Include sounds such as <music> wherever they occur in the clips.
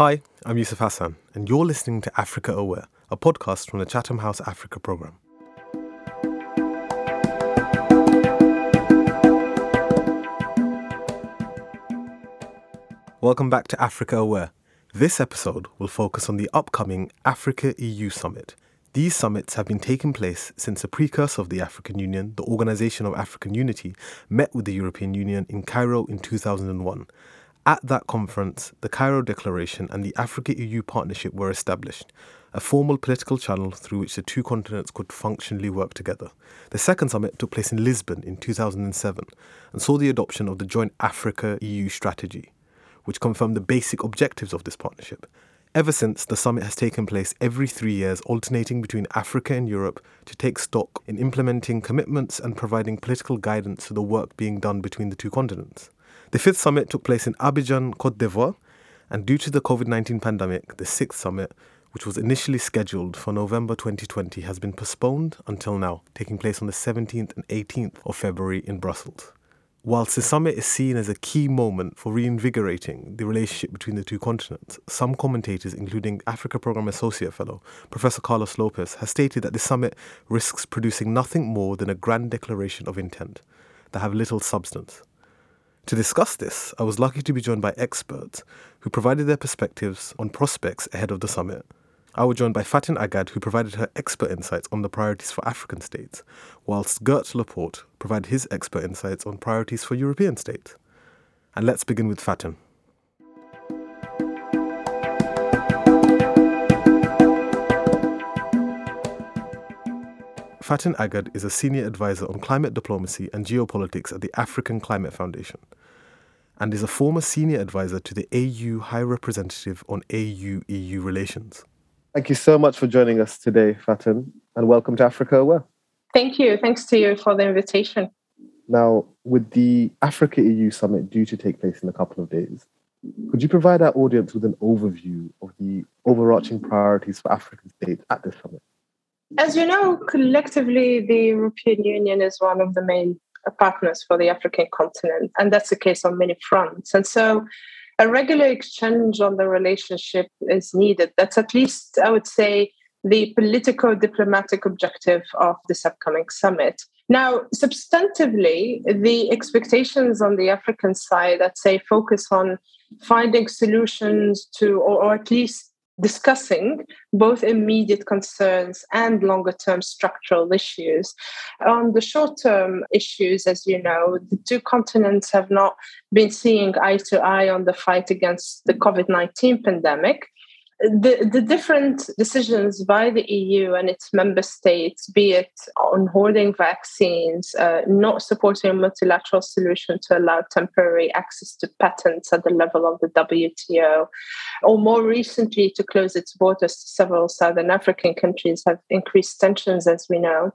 Hi, I'm Yusuf Hassan, and you're listening to Africa Aware, a podcast from the Chatham House Africa programme. Welcome back to Africa Aware. This episode will focus on the upcoming Africa EU Summit. These summits have been taking place since the precursor of the African Union, the Organization of African Unity, met with the European Union in Cairo in 2001 at that conference, the Cairo Declaration and the Africa EU Partnership were established, a formal political channel through which the two continents could functionally work together. The second summit took place in Lisbon in 2007 and saw the adoption of the joint Africa EU strategy, which confirmed the basic objectives of this partnership. Ever since, the summit has taken place every three years, alternating between Africa and Europe to take stock in implementing commitments and providing political guidance to the work being done between the two continents. The fifth summit took place in Abidjan, Cote d'Ivoire, and due to the COVID 19 pandemic, the sixth summit, which was initially scheduled for November 2020, has been postponed until now, taking place on the 17th and 18th of February in Brussels. Whilst the summit is seen as a key moment for reinvigorating the relationship between the two continents, some commentators, including Africa Programme Associate Fellow Professor Carlos Lopez, has stated that the summit risks producing nothing more than a grand declaration of intent that have little substance. To discuss this, I was lucky to be joined by experts who provided their perspectives on prospects ahead of the summit. I was joined by Faten Aggad, who provided her expert insights on the priorities for African states, whilst Geert Laporte provided his expert insights on priorities for European states. And let's begin with Faten. Faten Aggad is a senior advisor on climate diplomacy and geopolitics at the African Climate Foundation and is a former senior advisor to the AU High Representative on AU EU relations. Thank you so much for joining us today, Faten, and welcome to Africa Aware. Thank you. Thanks to you for the invitation. Now, with the Africa EU summit due to take place in a couple of days, could you provide our audience with an overview of the overarching priorities for African states at this summit? As you know, collectively, the European Union is one of the main partners for the African continent, and that's the case on many fronts. And so, a regular exchange on the relationship is needed. That's at least, I would say, the political diplomatic objective of this upcoming summit. Now, substantively, the expectations on the African side, I'd say, focus on finding solutions to, or, or at least discussing both immediate concerns and longer term structural issues. On the short term issues, as you know, the two continents have not been seeing eye to eye on the fight against the COVID 19 pandemic the, the different decisions by the EU and its member states, be it on hoarding vaccines, uh, not supporting a multilateral solution to allow temporary access to patents at the level of the WTO, or more recently to close its borders to several Southern African countries, have increased tensions, as we know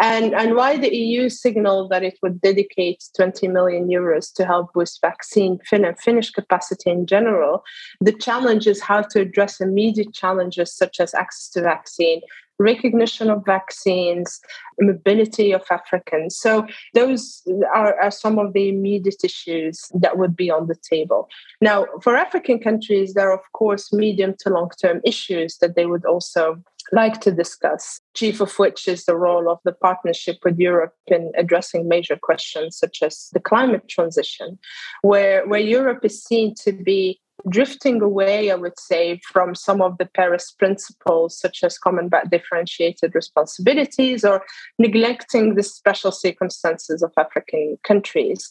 and, and why the EU signaled that it would dedicate 20 million euros to help boost vaccine fill and finish capacity in general. The challenge is how to address immediate challenges such as access to vaccine, recognition of vaccines, mobility of Africans. So, those are, are, some of the immediate issues that would be on the table. Now, for African countries, there are, of course, medium to long term issues that they would also like to discuss, chief of which is the role of the partnership with Europe in addressing major questions such as the climate transition, where, where Europe is seen to be drifting away, I would say, from some of the Paris principles, such as common but differentiated responsibilities, or neglecting the special circumstances of African countries.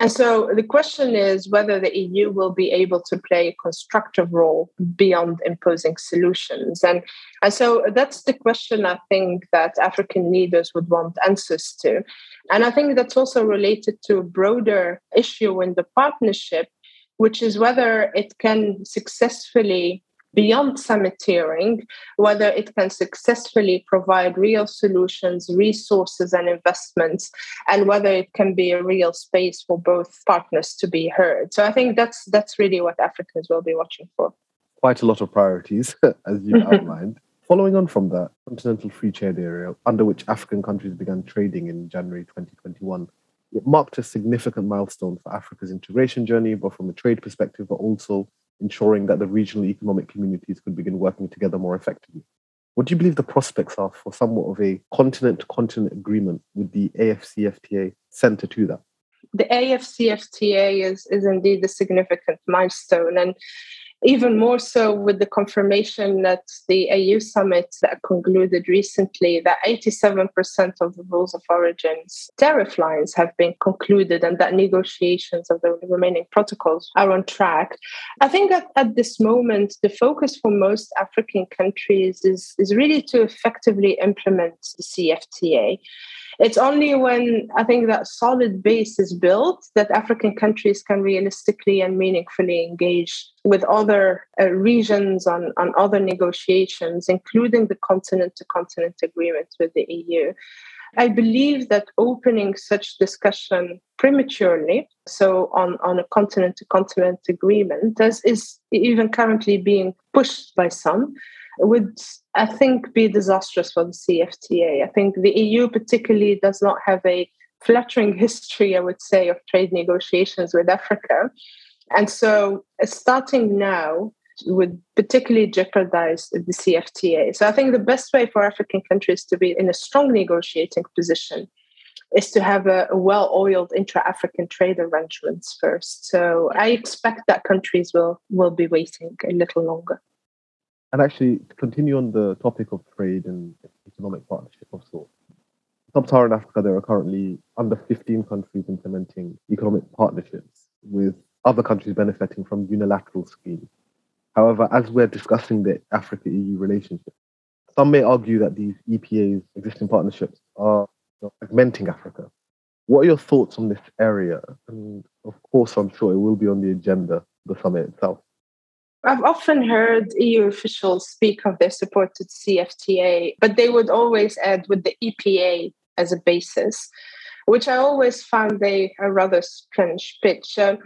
And so the question is whether the EU will be able to play a constructive role beyond imposing solutions. And, and so that's the question I think that African leaders would want answers to. And I think that's also related to a broader issue in the partnership, which is whether it can successfully beyond summitteering, whether it can successfully provide real solutions, resources, and investments, and whether it can be a real space for both partners to be heard. So I think that's that's really what Africans will be watching for. Quite a lot of priorities, <laughs> as you <laughs> outlined. Following on from that, Continental Free Trade Area, under which African countries began trading in January 2021, it marked a significant milestone for Africa's integration journey, both from a trade perspective, but also ensuring that the regional economic communities could begin working together more effectively. What do you believe the prospects are for somewhat of a continent to continent agreement with the AFCFTA centre to that? The AFCFTA is, is indeed a significant milestone. And even more so with the confirmation that the AU summit that concluded recently that 87% of the rules of origins tariff lines have been concluded and that negotiations of the remaining protocols are on track. I think that at this moment, the focus for most African countries is, is really to effectively implement the CFTA. It's only when I think that solid base is built that African countries can realistically and meaningfully engage with other uh, regions on, on other negotiations, including the continent to continent agreement with the EU. I believe that opening such discussion prematurely, so on, on a continent to continent agreement, as is even currently being pushed by some, would, I think, be disastrous for the CFTA. I think the EU, particularly, does not have a flattering history, I would say, of trade negotiations with Africa. And so, uh, starting now would particularly jeopardize the CFTA. So, I think the best way for African countries to be in a strong negotiating position is to have a, well oiled intra African trade arrangements first. So, I expect that countries will, will be waiting a little longer. And actually, to continue on the topic of trade and economic partnership of sorts, Sub-Saharan Africa, there are currently under 15 countries implementing economic partnerships, with other countries benefiting from unilateral schemes. However, as we're discussing the Africa-EU relationship, some may argue that these EPAs, existing partnerships, are fragmenting Africa. What are your thoughts on this area? And of course, I'm sure it will be on the agenda, the summit itself. I've often heard EU officials speak of their support to CFTA, but they would always add with the EPA as a basis, which I always found a, rather strange pitch. Um,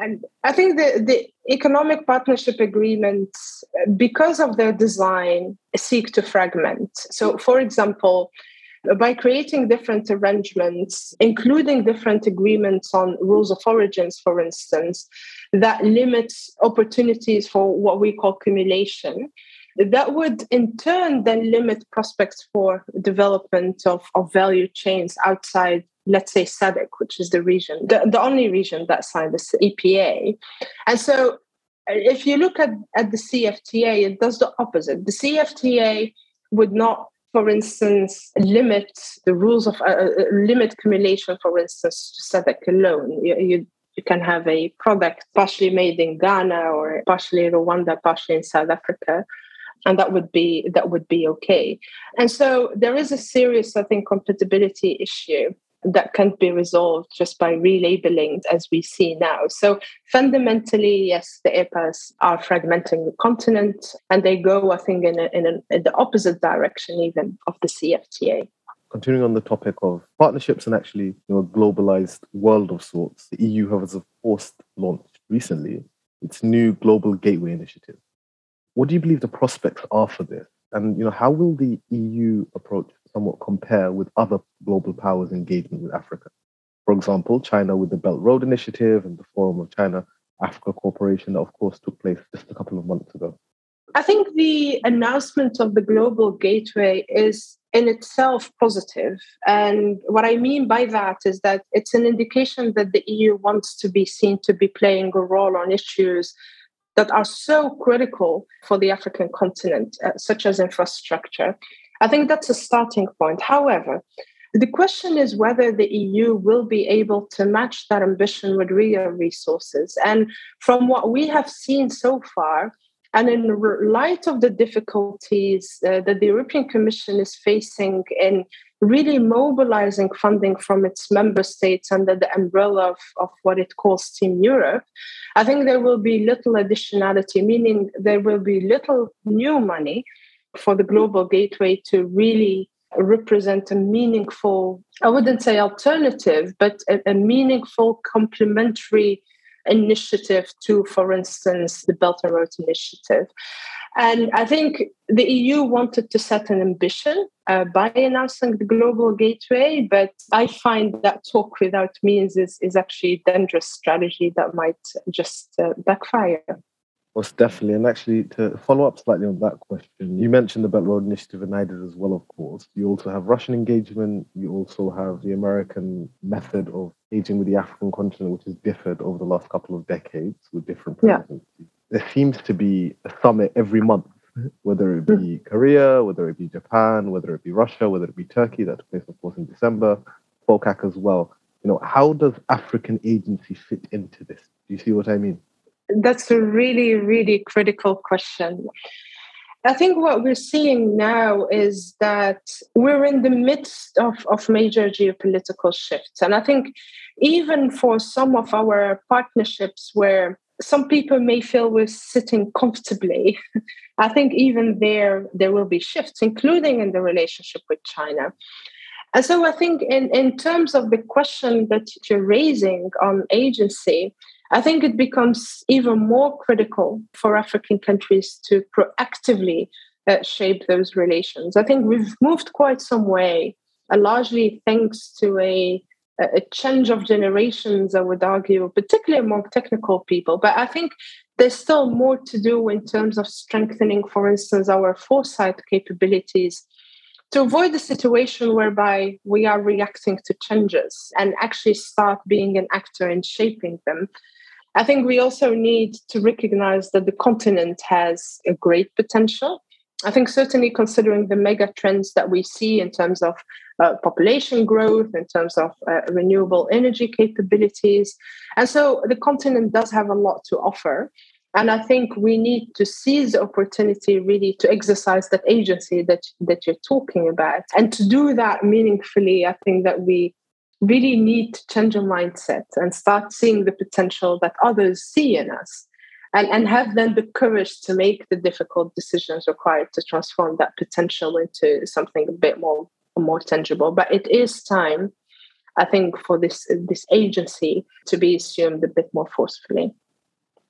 and I think the, the economic partnership agreements, because of their design, seek to fragment. So, for example, by creating different arrangements, including different agreements on rules of origins, for instance, that limits opportunities for what we call cumulation. That would in turn then limit prospects for development of, of value chains outside, let's say, SADC, which is the region, the, the only region that signed the EPA. And so if you look at, at the CFTA, it does the opposite. The CFTA would not for instance, limit the rules of uh, uh, limit accumulation, for instance, to SADC alone. You, you, you, can have a product partially made in Ghana or partially in Rwanda, partially in South Africa. And that would be that would be okay. And so there is a serious, I think, compatibility issue that can't be resolved just by relabeling as we see now. So fundamentally, yes, the EPAs are fragmenting the continent and they go, I think, in, a, in, a, in the opposite direction even of the CFTA. Continuing on the topic of partnerships and actually you know, a globalized world of sorts, the EU has, of course, launched recently its new Global Gateway Initiative. What do you believe the prospects are for this? And you know, how will the EU approach somewhat compare with other global powers' engagement with Africa. For example, China with the Belt Road Initiative and the Forum of China Africa Cooperation, that of course took place just a couple of months ago. I think the announcement of the Global Gateway is in itself positive. And what I mean by that is that it's an indication that the EU wants to be seen to be playing a role on issues that are so critical for the African continent, uh, such as infrastructure. I think that's a starting point. However, the question is whether the EU will be able to match that ambition with real resources. And from what we have seen so far, and in light of the difficulties uh, that the European Commission is facing in really mobilizing funding from its member states under the umbrella of, of what it calls Team Europe, I think there will be little additionality, meaning there will be little new money for the global gateway to really represent a meaningful, I wouldn't say alternative, but a, a meaningful complementary initiative to, for instance, the Belt and Road Initiative. And I think the EU wanted to set an ambition uh, by announcing the global gateway, but I find that talk without means is, is actually a dangerous strategy that might just uh, backfire. Most definitely. And actually, to follow up slightly on that question, you mentioned the Belt Road Initiative, and I did as well, of course. You also have Russian engagement. You also have the American method of engaging with the African continent, which has differed over the last couple of decades with different presidencies. Yeah. There seems to be a summit every month, whether it be mm. Korea, whether it be Japan, whether it be Russia, whether it be Turkey, that took place, of course, in December, FOCAC as well. You know, how does African agency fit into this? Do you see what I mean? That's a really, really critical question. I think what we're seeing now is that we're in the midst of, of major geopolitical shifts. And I think even for some of our partnerships where some people may feel we're sitting comfortably, <laughs> I think even there there will be shifts, including in the relationship with China. And so I think in, in terms of the question that you're raising on agency, I think it becomes even more critical for African countries to proactively uh, shape those relations. I think we've moved quite some way, uh, largely thanks to a, a change of generations, I would argue, particularly among technical people. But I think there's still more to do in terms of strengthening, for instance, our foresight capabilities to avoid the situation whereby we are reacting to changes and actually start being an actor in shaping them. I think we also need to recognize that the continent has a great potential. I think certainly considering the mega trends that we see in terms of uh, population growth, in terms of uh, renewable energy capabilities. And so the continent does have a lot to offer. And I think we need to seize the opportunity really to exercise that agency that, that you're talking about. And to do that meaningfully, I think that we really need to change our mindset and start seeing the potential that others see in us and, and have then the courage to make the difficult decisions required to transform that potential into something a bit more more tangible. But it is time i think for this this agency to be assumed a bit more forcefully.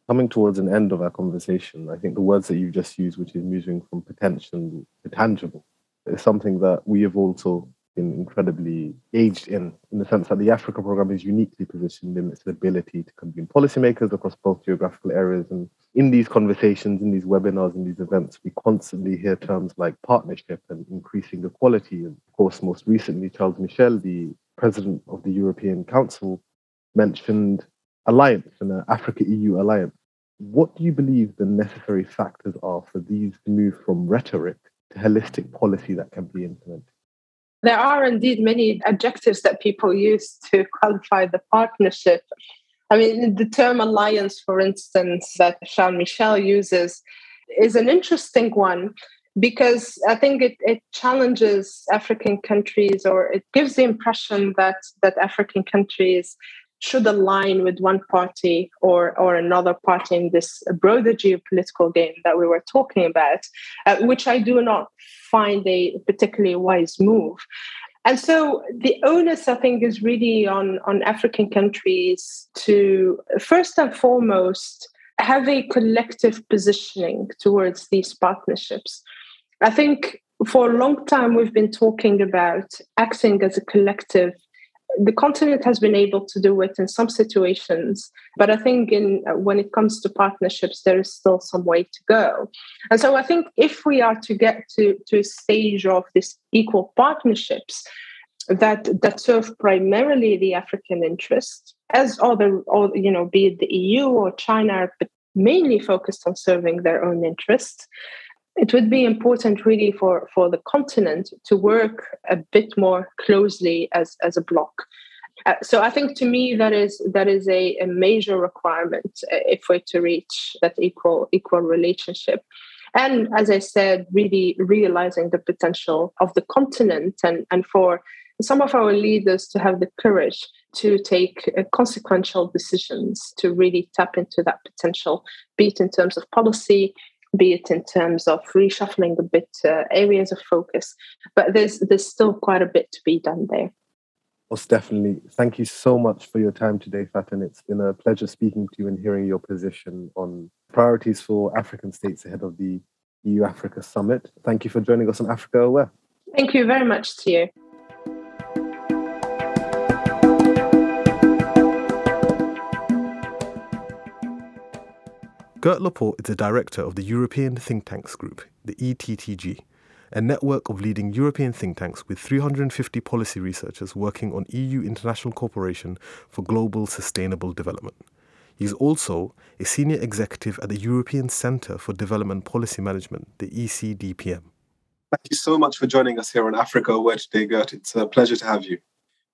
Coming towards an end of our conversation i think the words that you've just used which is moving from potential to tangible is something that we have also been incredibly engaged in, in the sense that the Africa program is uniquely positioned in its ability to convene policymakers across both geographical areas. And in these conversations, in these webinars, in these events, we constantly hear terms like partnership and increasing equality. And of course, most recently, Charles Michel, the president of the European Council, mentioned alliance and an Africa EU alliance. What do you believe the necessary factors are for these to move from rhetoric to holistic policy that can be implemented? There are indeed many adjectives that people use to qualify the partnership. I mean, the term alliance, for instance, that Charles Michel uses is an interesting one because I think it, it challenges African countries or it gives the impression that, that African countries should align with one party or, or another party in this broader geopolitical game that we were talking about, uh, which I do not find a particularly wise move. And so the onus, I think, is really on, on African countries to first and foremost have a collective positioning towards these partnerships. I think for a long time we've been talking about acting as a collective the continent has been able to do it in some situations but i think in uh, when it comes to partnerships there is still some way to go. And so i think if we are to get to, to a stage of this equal partnerships that that serve primarily the african interest as other or you know be it the eu or china but mainly focused on serving their own interests it would be important really for, for the continent to work a bit more closely as, as a bloc. Uh, so I think to me that is that is a, a major requirement uh, if we're to reach that equal equal relationship. And as I said, really realizing the potential of the continent and, and for some of our leaders to have the courage to take uh, consequential decisions to really tap into that potential, be it in terms of policy, be it in terms of reshuffling a bit uh, areas of focus. But there's there's still quite a bit to be done there. Most definitely. Thank you so much for your time today, Faten. It's been a pleasure speaking to you and hearing your position on priorities for African states ahead of the EU Africa Summit. Thank you for joining us on Africa Aware. Thank you very much to you. Geert Laporte is the director of the European Think Tanks Group, the ETTG, a network of leading European think tanks with 350 policy researchers working on EU international cooperation for global sustainable development. He's also a senior executive at the European Centre for Development Policy Management, the ECDPM. Thank you so much for joining us here on Africa Aware today, Geert. It's a pleasure to have you.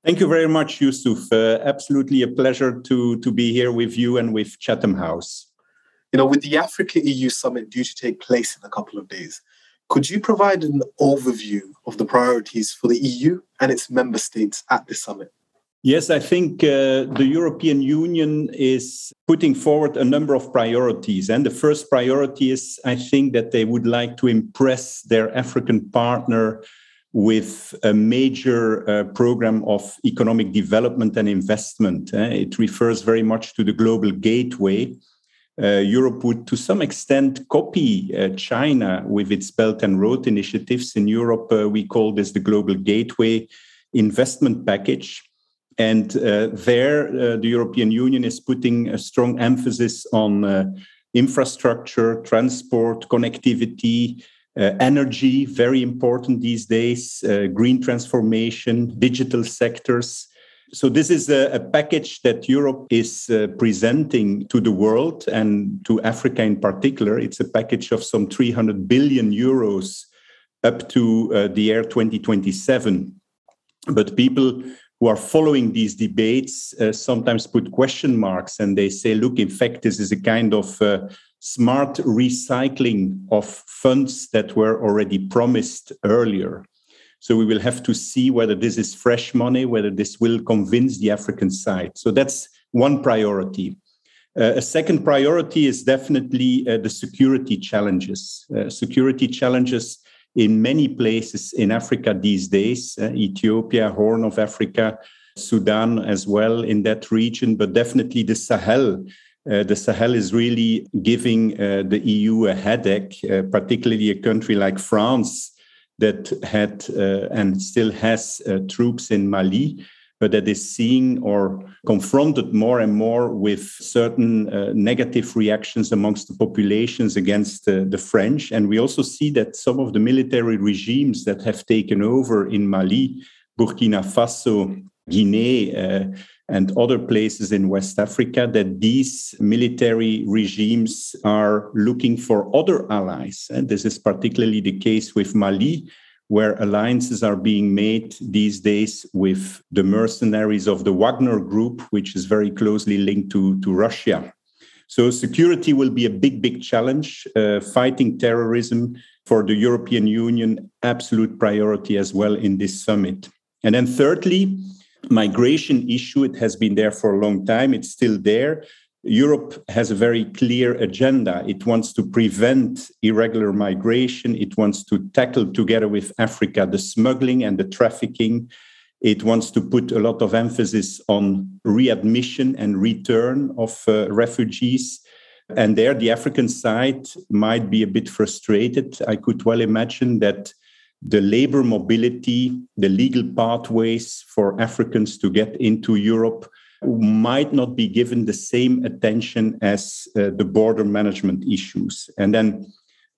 Thank you very much, Yusuf. Uh, absolutely a pleasure to, to be here with you and with Chatham House. You know, with the Africa EU summit due to take place in a couple of days, could you provide an overview of the priorities for the EU and its member states at this summit? Yes, I think uh, the European Union is putting forward a number of priorities. And the first priority is, I think, that they would like to impress their African partner with a major uh, program of economic development and investment. Uh, it refers very much to the global gateway. Uh, Europe would, to some extent, copy uh, China with its Belt and Road initiatives. In Europe, uh, we call this the Global Gateway Investment Package. And uh, there, uh, the European Union is putting a strong emphasis on uh, infrastructure, transport, connectivity, energy, very important these days, green transformation, digital sectors. So, this is a, a package that Europe is uh, presenting to the world and to Africa in particular. It's a package of some 300 billion euros up to the year 2027. But people who are following these debates uh, sometimes put question marks and they say, look, in fact, this is a kind of uh, smart recycling of funds that were already promised earlier. So we will have to see whether this is fresh money, whether this will convince the African side. So that's one priority. Uh, a second priority is definitely uh, the security challenges. Uh, security challenges in many places in Africa these days uh, Ethiopia, Horn of Africa, Sudan as well in that region, but definitely the Sahel. Uh, the Sahel is really giving uh, the EU a headache, particularly a country like France that had uh, and still has uh, troops in Mali but that is seeing or confronted more and more with certain uh, negative reactions amongst the populations against uh, the French. And we also see that some of the military regimes that have taken over in Mali, Burkina Faso, Guinea, uh, and other places in West Africa, that these military regimes are looking for other allies. And this is particularly the case with Mali where alliances are being made these days with the mercenaries of the Wagner Group, which is very closely linked to, to Russia. So, security will be a big, big challenge. Uh, fighting terrorism for the European Union, absolute priority as well in this summit. And then, thirdly, migration issue. It has been there for a long time, it's still there. Europe has a very clear agenda. It wants to prevent irregular migration. It wants to tackle together with Africa the smuggling and the trafficking. It wants to put a lot of emphasis on readmission and return of uh, refugees. And there, the African side might be a bit frustrated. I could well imagine that the labor mobility, the legal pathways for Africans to get into Europe might not be given the same attention as uh, the border management issues. And then,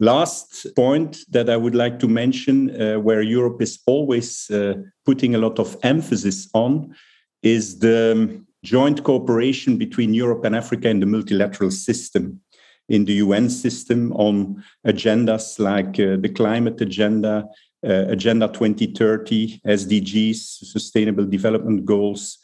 last point that I would like to mention, uh, where Europe is always uh, putting a lot of emphasis on, is the um, joint cooperation between Europe and Africa in the multilateral system. In the UN system, on agendas like uh, the climate agenda, Agenda 2030, SDGs, Sustainable Development Goals,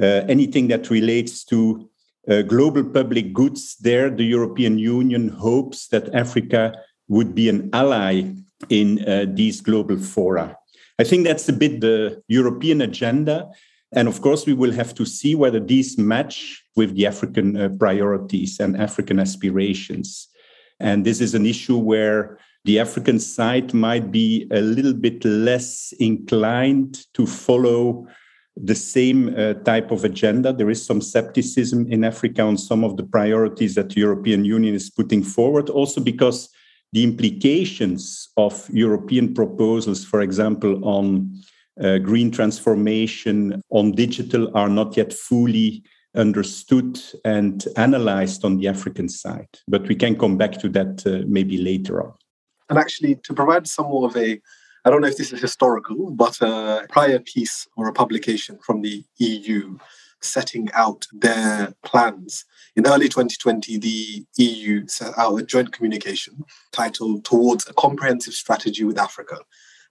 uh, anything that relates to uh, global public goods, there the European Union hopes that Africa would be an ally in uh, these global fora. I think that's a bit the European agenda. And of course, we will have to see whether these match with the African uh, priorities and African aspirations. And this is an issue where the African side might be a little bit less inclined to follow the same uh, type of agenda. There is some skepticism in Africa on some of the priorities that the European Union is putting forward, also because the implications of European proposals, for example, on uh, green transformation, on digital, are not yet fully understood and analyzed on the African side. But we can come back to that uh, maybe later on. And actually, to provide some more of a, I don't know if this is historical, but a prior piece or a publication from the EU setting out their plans. In early 2020, the EU set out a joint communication titled Towards a Comprehensive Strategy with Africa.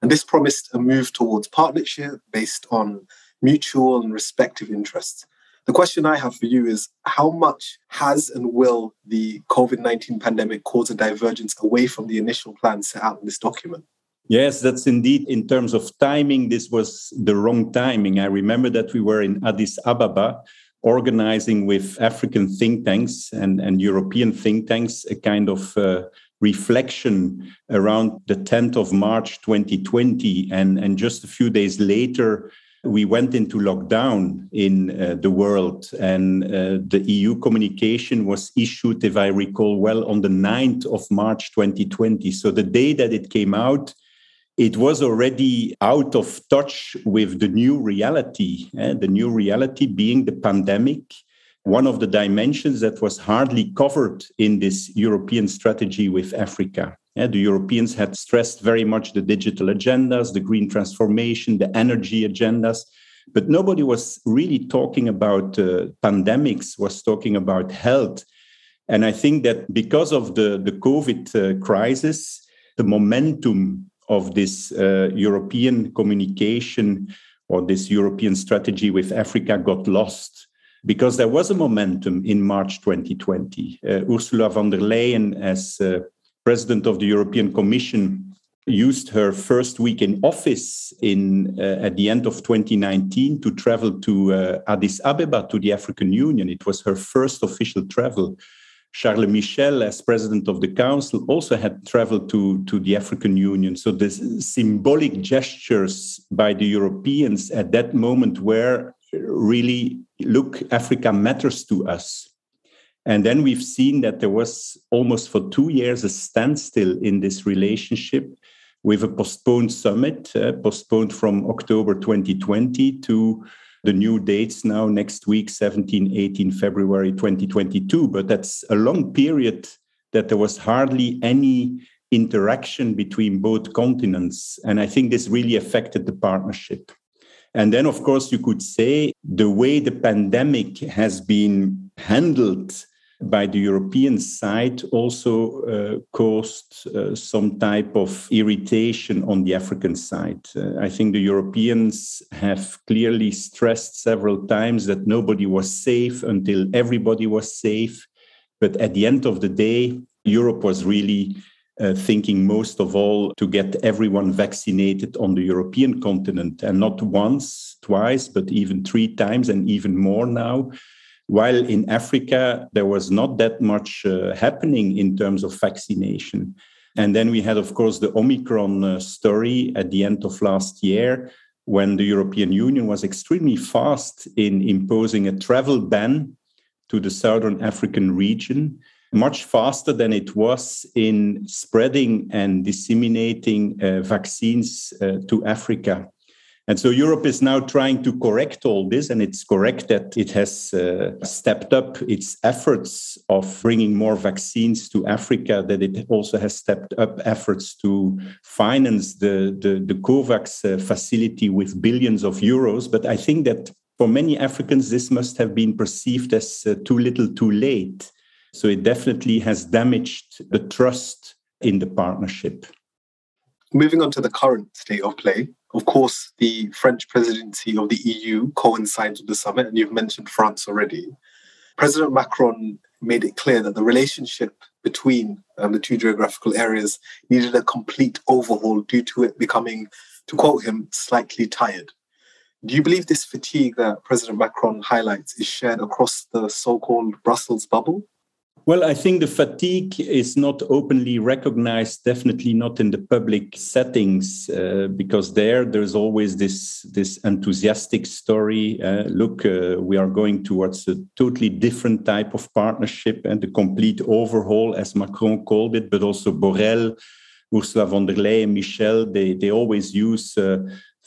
And this promised a move towards partnership based on mutual and respective interests. The question I have for you is how much has and will the COVID 19 pandemic cause a divergence away from the initial plan set out in this document? Yes, that's indeed in terms of timing, this was the wrong timing. I remember that we were in Addis Ababa organizing with African think tanks and, and European think tanks a kind of uh, reflection around the 10th of March 2020. And, and just a few days later, we went into lockdown in uh, the world, and uh, the EU communication was issued, if I recall well, on the 9th of March 2020. So the day that it came out, it was already out of touch with the new reality, eh? the new reality being the pandemic, one of the dimensions that was hardly covered in this European strategy with Africa. Eh? The Europeans had stressed very much the digital agendas, the green transformation, the energy agendas, but nobody was really talking about uh, pandemics, was talking about health. And I think that because of the, the COVID uh, crisis, the momentum of this uh, European communication or this European strategy with Africa got lost because there was a momentum in March 2020. Uh, Ursula von der Leyen, as uh, president of the European Commission, used her first week in office in uh, at the end of 2019 to travel to uh, Addis Ababa to the African Union. It was her first official travel Charles Michel, as president of the council, also had traveled to, to the African Union. So the symbolic gestures by the Europeans at that moment were really, look, Africa matters to us. And then we've seen that there was almost for two years a standstill in this relationship with a postponed summit, uh, postponed from October 2020 to the new dates now next week 17 18 february 2022 but that's a long period that there was hardly any interaction between both continents. And i think this really affected the partnership and then of course you could say the way the pandemic has been handled by the European side also uh, caused uh, some type of irritation on the African side. Uh, I think the Europeans have clearly stressed several times that nobody was safe until everybody was safe. But at the end of the day, Europe was really uh, thinking most of all to get everyone vaccinated on the European continent and not once, twice, but even three times and even more now. While in Africa, there was not that much uh, happening in terms of vaccination. And then we had, of course, the Omicron uh, story at the end of last year when the European Union was extremely fast in imposing a travel ban to the Southern African region, much faster than it was in spreading and disseminating uh, vaccines uh, to Africa. And so Europe is now trying to correct all this, and it's correct that it has uh, stepped up its efforts of bringing more vaccines to Africa, that it also has stepped up efforts to finance the, the, the COVAX uh, facility with billions of euros. But I think that for many Africans, this must have been perceived as uh, too little too late. So it definitely has damaged the trust in the partnership. Moving on to the current state of play, of course, the French presidency of the EU coincides with the summit, and you've mentioned France already. President Macron made it clear that the relationship between um, the two geographical areas needed a complete overhaul due to it becoming, to quote him, slightly tired. Do you believe this fatigue that President Macron highlights is shared across the so called Brussels bubble? Well, I think the fatigue is not openly recognized, definitely not in the public settings, uh, because there there's always this this enthusiastic story. Uh, look, uh, we are going towards a totally different type of partnership and a complete overhaul, as Macron called it, but also Borrell, Ursula von der Leyen, Michel. They they always use uh,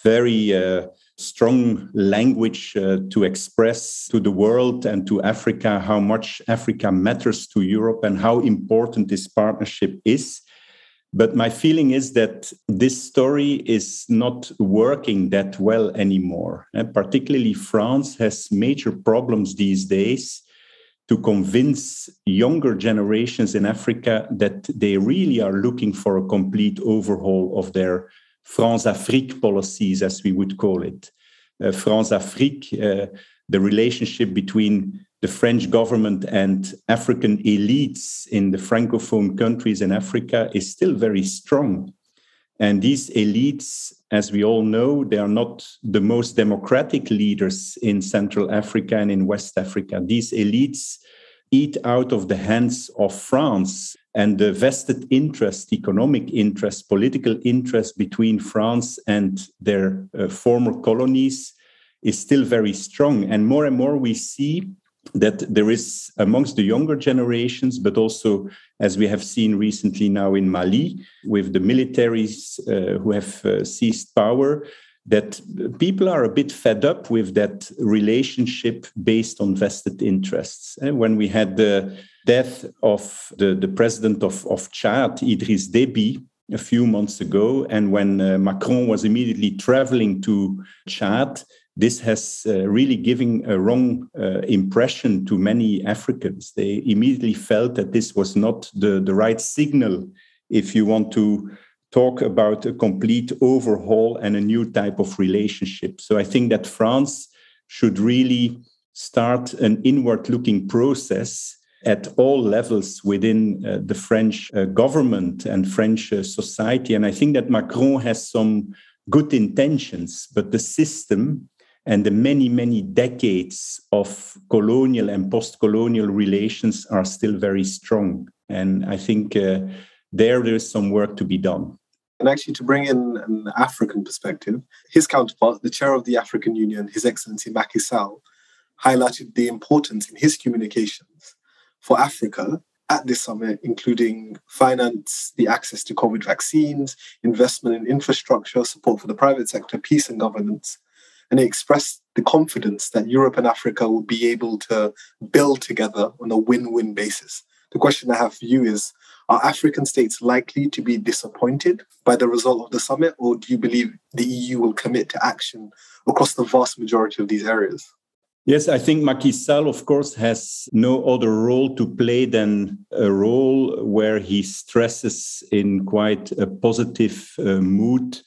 very uh, strong language uh, to express to the world and to Africa how much Africa matters to Europe and how important this partnership is. But my feeling is that this story is not working that well anymore. And particularly, France has major problems these days to convince younger generations in Africa that they really are looking for a complete overhaul of their France Afrique policies, as we would call it. Uh, France Afrique, uh, the relationship between the French government and African elites in the Francophone countries in Africa is still very strong. And these elites, as we all know, they are not the most democratic leaders in Central Africa and in West Africa. These elites eat out of the hands of France and the vested interest, economic interest, political interest between France and their uh, former colonies is still very strong. And more and more we see that there is amongst the younger generations, but also as we have seen recently now in Mali with the militaries uh, who have uh, seized power, that people are a bit fed up with that relationship based on vested interests. And when we had the death of the, the president of, of Chad, Idris Deby, a few months ago, and when uh, Macron was immediately traveling to Chad, this has uh, really given a wrong uh, impression to many Africans. They immediately felt that this was not the, the right signal if you want to talk about a complete overhaul and a new type of relationship. So I think that France should really start an inward looking process at all levels within uh, the French uh, government and French uh, society. And I think that Macron has some good intentions, but the system and the many, many decades of colonial and post colonial relations are still very strong. And I think uh, there, there is some work to be done. And actually, to bring in an African perspective, his counterpart, the chair of the African Union, His Excellency Macky Sall, highlighted the importance in his communications for Africa at this summit, including finance, the access to COVID vaccines, investment in infrastructure, support for the private sector, peace and governance, and he expressed the confidence that Europe and Africa will be able to build together on a win win basis. The question I have for you is Are African states likely to be disappointed by the result of the summit, or do you believe the EU will commit to action across the vast majority of these areas? Yes, I think Macky Sall, of course, has no other role to play than a role where he stresses in quite a positive uh, mood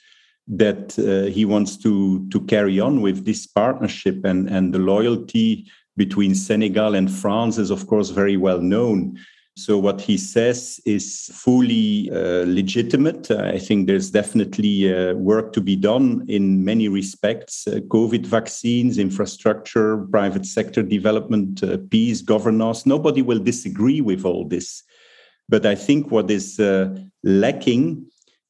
that uh, he wants to to carry on with this partnership and and the loyalty between Senegal and France is of course very well known. So what he says is fully uh, legitimate. I think there's definitely uh, work to be done in many respects: uh, COVID vaccines, infrastructure, private sector development, uh, peace, governance. Nobody will disagree with all this, but I think what is uh, lacking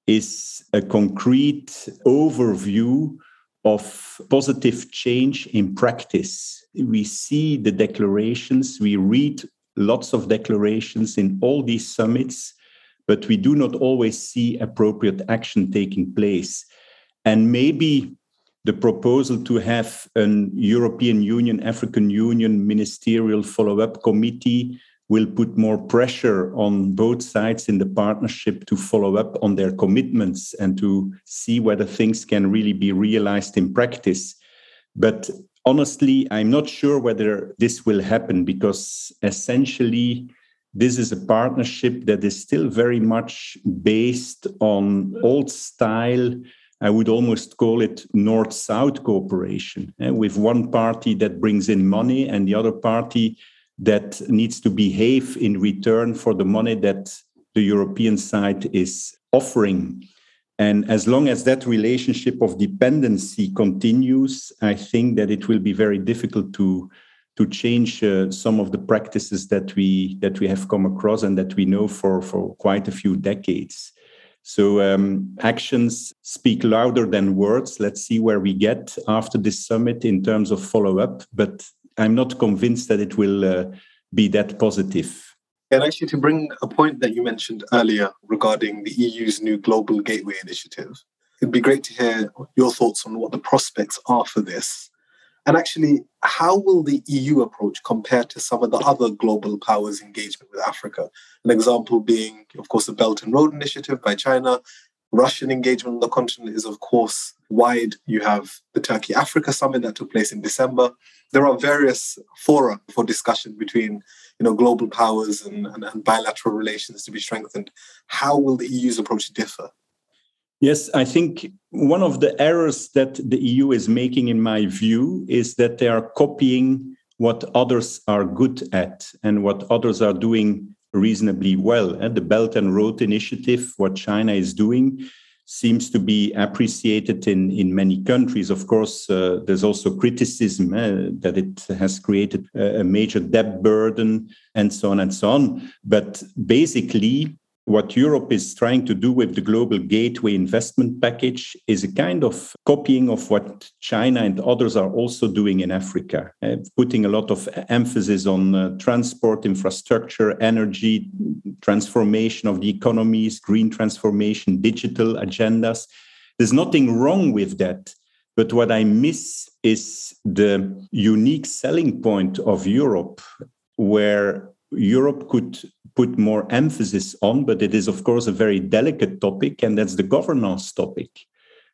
is a concrete overview of positive change in practice. We see the declarations, we read lots of declarations in all these summits, but we do not always see appropriate action taking place. And maybe the proposal to have an European Union, African Union ministerial follow up committee will put more pressure on both sides in the partnership to follow up on their commitments and to see whether things can really be realized in practice. But honestly, I'm not sure whether this will happen because essentially, this is a partnership that is still very much based on old style. I would almost call it North South cooperation, eh, with one party that brings in money and the other party that needs to behave in return for the money that the European side is offering. And as long as that relationship of dependency continues, I think that it will be very difficult to to change uh, some of the practices that we that we have come across and that we know for for quite a few decades. So um, actions speak louder than words. Let's see where we get after this summit in terms of follow up. But I'm not convinced that it will uh, be that positive. And actually, to bring a point that you mentioned earlier regarding the EU's new Global Gateway Initiative, It'd be great to hear your thoughts on what the prospects are for this. And actually, how will the EU approach compare to some of the other global powers' engagement with Africa? An example being, of course, the Belt and Road Initiative by China. Russian engagement on the continent is, of course, wide. You have the Turkey Africa Summit that took place in December. There are various fora for discussion between you know, global powers and, and, and bilateral relations to be strengthened. How will the EU's approach differ? Yes, I think one of the errors that the EU is making, in my view, is that they are copying what others are good at and what others are doing reasonably well. And the Belt and Road Initiative, what China is doing, seems to be appreciated in, in many countries. Of course, uh, there's also criticism uh, that it has created a major debt burden and so on and so on. But basically, what Europe is trying to do with the Global Gateway Investment Package is a kind of copying of what China and others are also doing in Africa, uh, putting a lot of emphasis on uh, transport, infrastructure, energy, transformation of the economies, green transformation, digital agendas. There's nothing wrong with that. But what I miss is the unique selling point of Europe, where Europe could put more emphasis on, but it is, of course, a very delicate topic, and that's the governance topic.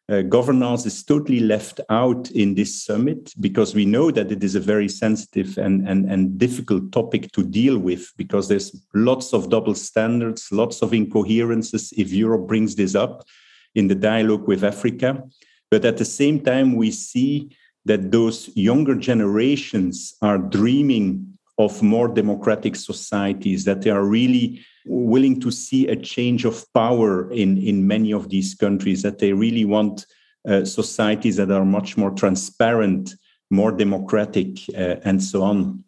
Uh, governance is totally left out in this summit because we know that it is a very sensitive and, and, and difficult topic to deal with because there's lots of double standards, lots of incoherences if Europe brings this up in the dialogue with Africa. But at the same time, we see that those younger generations are dreaming of more democratic societies, that they are really willing to see a change of power in, in many of these countries, that they really want uh, societies that are much more transparent, more democratic, uh, and so on.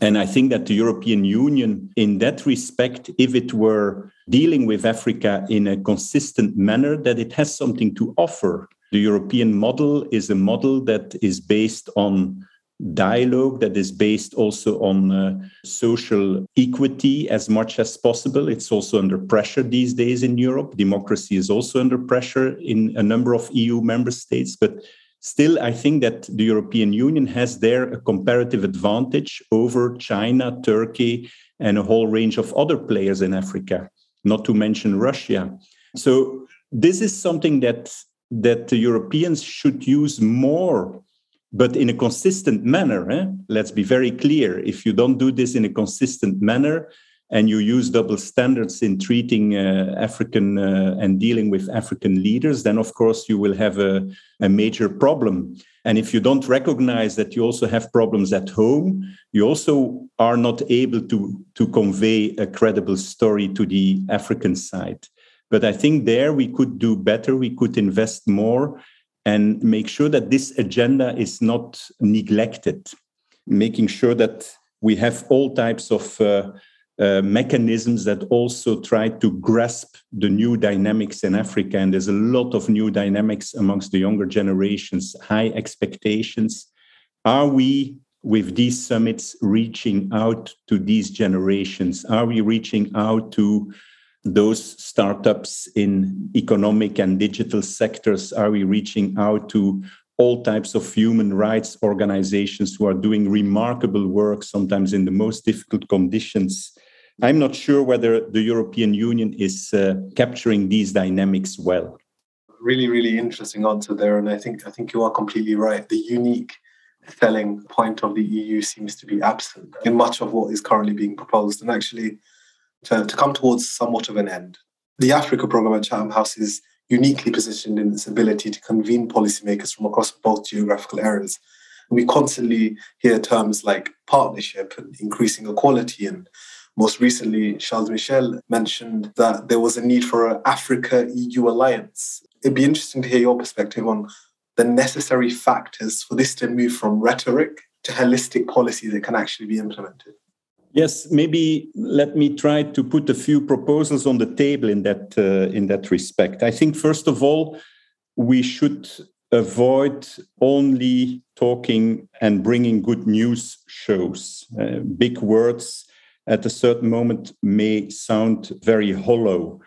And I think that the European Union, in that respect, if it were dealing with Africa in a consistent manner, that it has something to offer. The European model is a model that is based on dialogue that is based also on uh, social equity as much as possible. It's also under pressure these days in Europe. Democracy is also under pressure in a number of EU member states. But still, I think that the European Union has there a comparative advantage over China, Turkey, and a whole range of other players in Africa, not to mention Russia. So this is something that that the Europeans should use more but in a consistent manner. Eh? Let's be very clear. If you don't do this in a consistent manner and you use double standards in treating uh, African uh, and dealing with African leaders, then of course you will have a, a major problem. And if you don't recognize that you also have problems at home, you also are not able to, to convey a credible story to the African side. But I think there we could do better. We could invest more and make sure that this agenda is not neglected, making sure that we have all types of uh, uh, mechanisms that also try to grasp the new dynamics in Africa. And there's a lot of new dynamics amongst the younger generations, high expectations. Are we, with these summits, reaching out to these generations? Are we reaching out to those startups in economic and digital sectors? Are we reaching out to all types of human rights organizations who are doing remarkable work, sometimes in the most difficult conditions? I'm not sure whether the European Union is uh, capturing these dynamics well. Really, really interesting answer there, and I think I think you are completely right. The unique selling point of the EU seems to be absent in much of what is currently being proposed, and actually to, come towards somewhat of an end. The Africa program at Chatham House is uniquely positioned in its ability to convene policymakers from across both geographical areas. We constantly hear terms like partnership and increasing equality. And most recently, Charles Michel mentioned that there was a need for an Africa EU alliance. It'd be interesting to hear your perspective on the necessary factors for this to move from rhetoric to holistic policy that can actually be implemented. Yes, maybe let me try to put a few proposals on the table in that uh, in that respect. I think first of all, we should avoid only talking and bringing good news shows. Uh, big words at a certain moment may sound very hollow.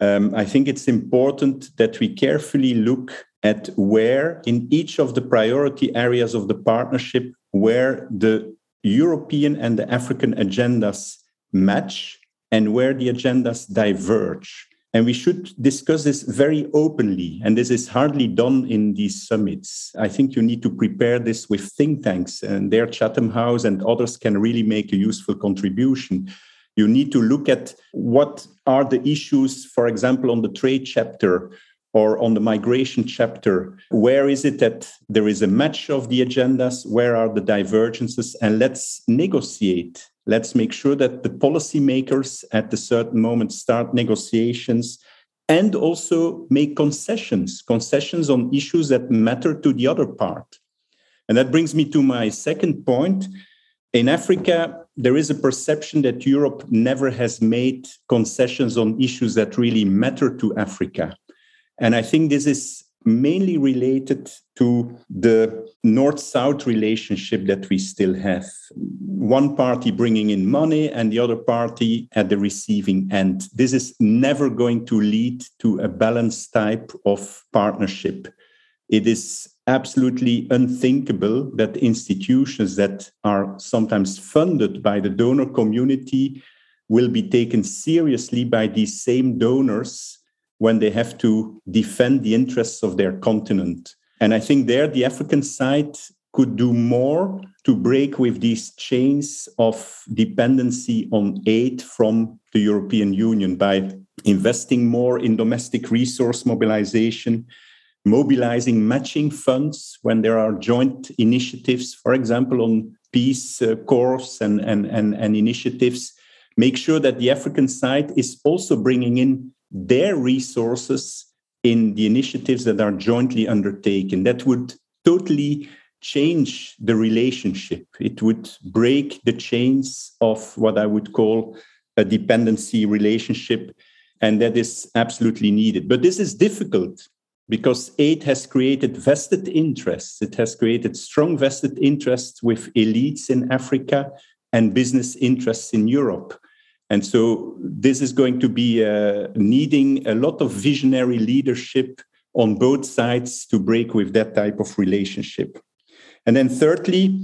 um, I think it's important that we carefully look at where, in each of the priority areas of the partnership, where the European and the African agendas match and where the agendas diverge. And we should discuss this very openly. And this is hardly done in these summits. I think you need to prepare this with think tanks, and there, Chatham House and others can really make a useful contribution. You need to look at what are the issues, for example, on the trade chapter or on the migration chapter. Where is it that there is a match of the agendas? Where are the divergences? And let's negotiate Let's make sure that the policymakers at a certain moment start negotiations and also make concessions, concessions on issues that matter to the other part. And that brings me to my second point. In Africa, there is a perception that Europe never has made concessions on issues that really matter to Africa. And I think this is mainly related to the north south relationship that we still have. One party bringing in money and the other party at the receiving end. This is never going to lead to a balanced type of partnership. It is absolutely unthinkable that institutions that are sometimes funded by the donor community will be taken seriously by these same donors when they have to defend the interests of their continent. And I think there the African side could do more to break with these chains of dependency on aid from the European Union by investing more in domestic resource mobilization, mobilizing matching funds when there are joint initiatives, for example, on peace uh, corps and, and, and, and initiatives. Make sure that the African side is also bringing in their resources in the initiatives that are jointly undertaken. That would totally change the relationship. It would break the chains of what I would call a dependency relationship. And that is absolutely needed. But this is difficult because aid has created vested interests. It has created strong vested interests with elites in Africa and business interests in Europe. And so this is going to be uh, needing a lot of visionary leadership on both sides to break with that type of relationship. And then, thirdly,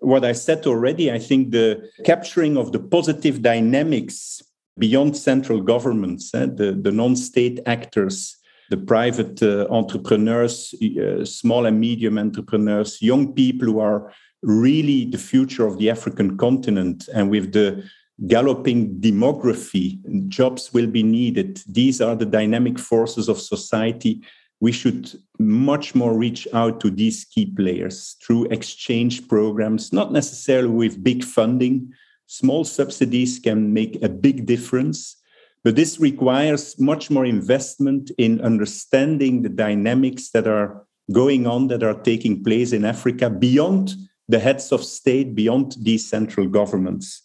what I said already, I think the capturing of the positive dynamics beyond central governments, eh, the, the non state actors, the private uh, entrepreneurs, uh, small and medium entrepreneurs, young people who are really the future of the African continent, and with the galloping demography, jobs will be needed. These are the dynamic forces of society. We should much more reach out to these key players through exchange programs, not necessarily with big funding. Small subsidies can make a big difference, but this requires much more investment in understanding the dynamics that are going on, that are taking place in Africa beyond the heads of state, beyond these central governments.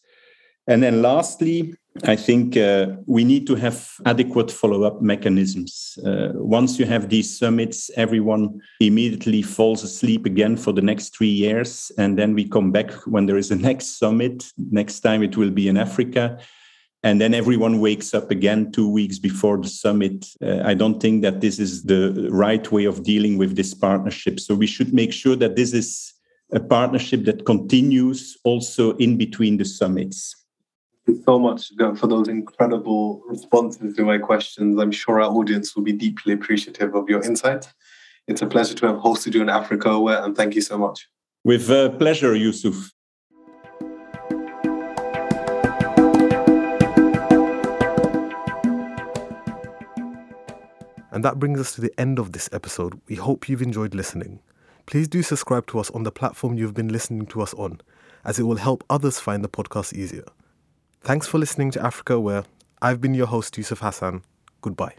And then lastly, I think uh, we need to have adequate follow up mechanisms. Uh, once you have these summits, everyone immediately falls asleep again for the next three years. And then we come back when there is a next summit. Next time it will be in Africa. And then everyone wakes up again two weeks before the summit. Uh, I don't think that this is the right way of dealing with this partnership. So we should make sure that this is a partnership that continues also in between the summits so much for those incredible responses to my questions. I'm sure our audience will be deeply appreciative of your insights. It's a pleasure to have hosted you in Africa Aware, and thank you so much. With uh, pleasure, Yusuf. And that brings us to the end of this episode. We hope you've enjoyed listening. Please do subscribe to us on the platform you've been listening to us on, as it will help others find the podcast easier. Thanks for listening to Africa Aware. I've been your host, Yusuf Hassan. Goodbye.